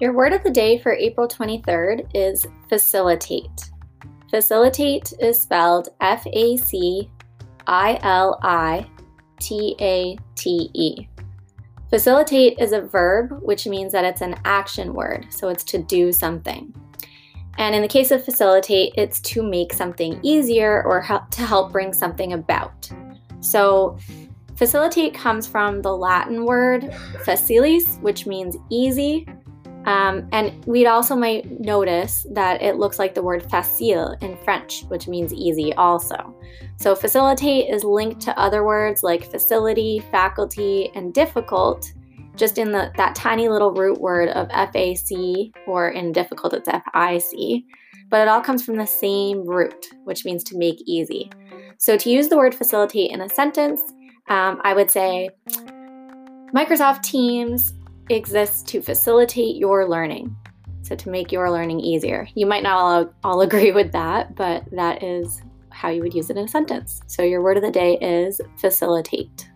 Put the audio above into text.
Your word of the day for April 23rd is facilitate. Facilitate is spelled F A C I L I T A T E. Facilitate is a verb, which means that it's an action word, so it's to do something. And in the case of facilitate, it's to make something easier or help to help bring something about. So facilitate comes from the Latin word facilis, which means easy, um, and we'd also might notice that it looks like the word facile in French, which means easy also. So facilitate is linked to other words like facility, faculty, and difficult, just in the, that tiny little root word of FAC, or in difficult it's FIC. But it all comes from the same root, which means to make easy. So to use the word facilitate in a sentence, um, I would say Microsoft Teams exists to facilitate your learning. So, to make your learning easier. You might not all, all agree with that, but that is how you would use it in a sentence. So, your word of the day is facilitate.